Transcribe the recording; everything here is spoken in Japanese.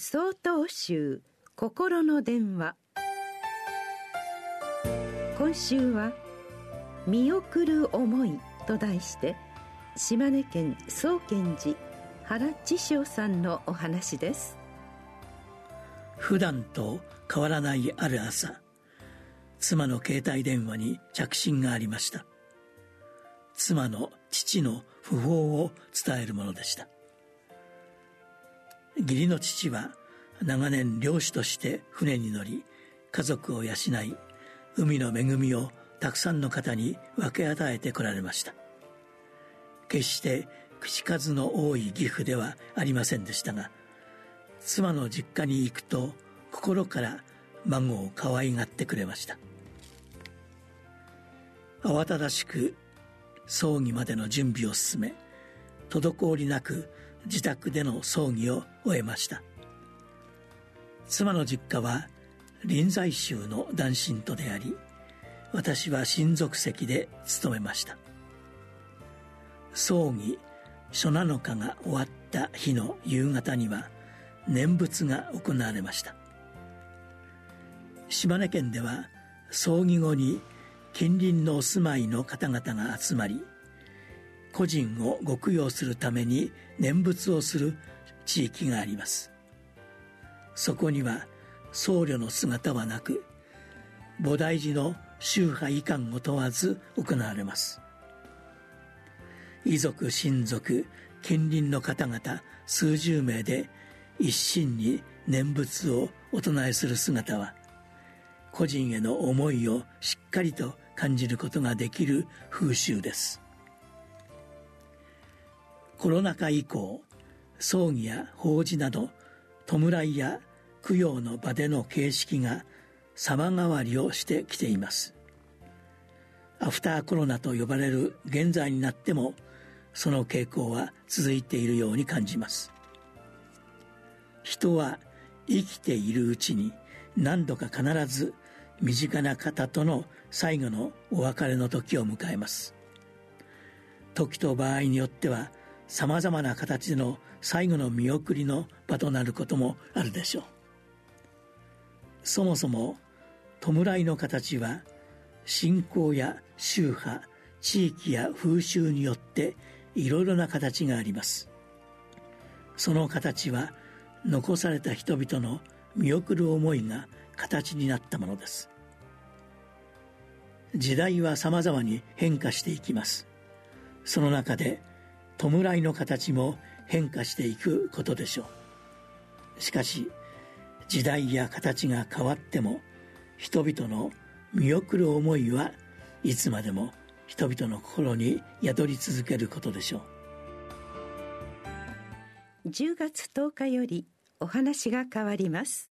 総統集心の電話。今週は「見送る思い」と題して島根県宗建寺原知正さんのお話です。普段と変わらないある朝妻の携帯電話に着信がありました。妻の父の訃報を伝えるものでした。義理の父は長年漁師として船に乗り家族を養い海の恵みをたくさんの方に分け与えてこられました。決して口数の多い義父ではありませんでしたが妻の実家に行くと心から孫を可愛がってくれました。慌ただしく葬儀までの準備を進め滞りなく自宅での葬儀を終えました。妻の実家は臨済宗の男信徒であり私は親族席で勤めました。葬儀初七日が終わった日の夕方には念仏が行われました。島根県では葬儀後に近隣のお住まいの方々が集まり個人をご供養するために念仏をする地域があります。そこには僧侶の姿はなく菩提寺の宗派遺憾を問わず行われます。遺族親族近隣の方々数十名で一心に念仏をお唱えする姿は個人への思いをしっかりと感じることができる風習です。コロナ禍以降葬儀や法事など弔いや供養の場での形式が様変わりをしてきています。アフターコロナと呼ばれる現在になってもその傾向は続いているように感じます。人は生きているうちに何度か必ず身近な方との最後のお別れの時を迎えます。時と場合によってはさまざまな形での最後の見送りの場となることもあるでしょう。そもそも弔いの形は信仰や宗派地域や風習によっていろいろな形があります。その形は残された人々の見送る思いが形になったものです。時代はさまざまに変化していきます。その中で弔いの形も変化していくことでしょう。しかし時代や形が変わっても人々の見送る思いはいつまでも人々の心に宿り続けることでしょう。10月10日よりお話が変わります。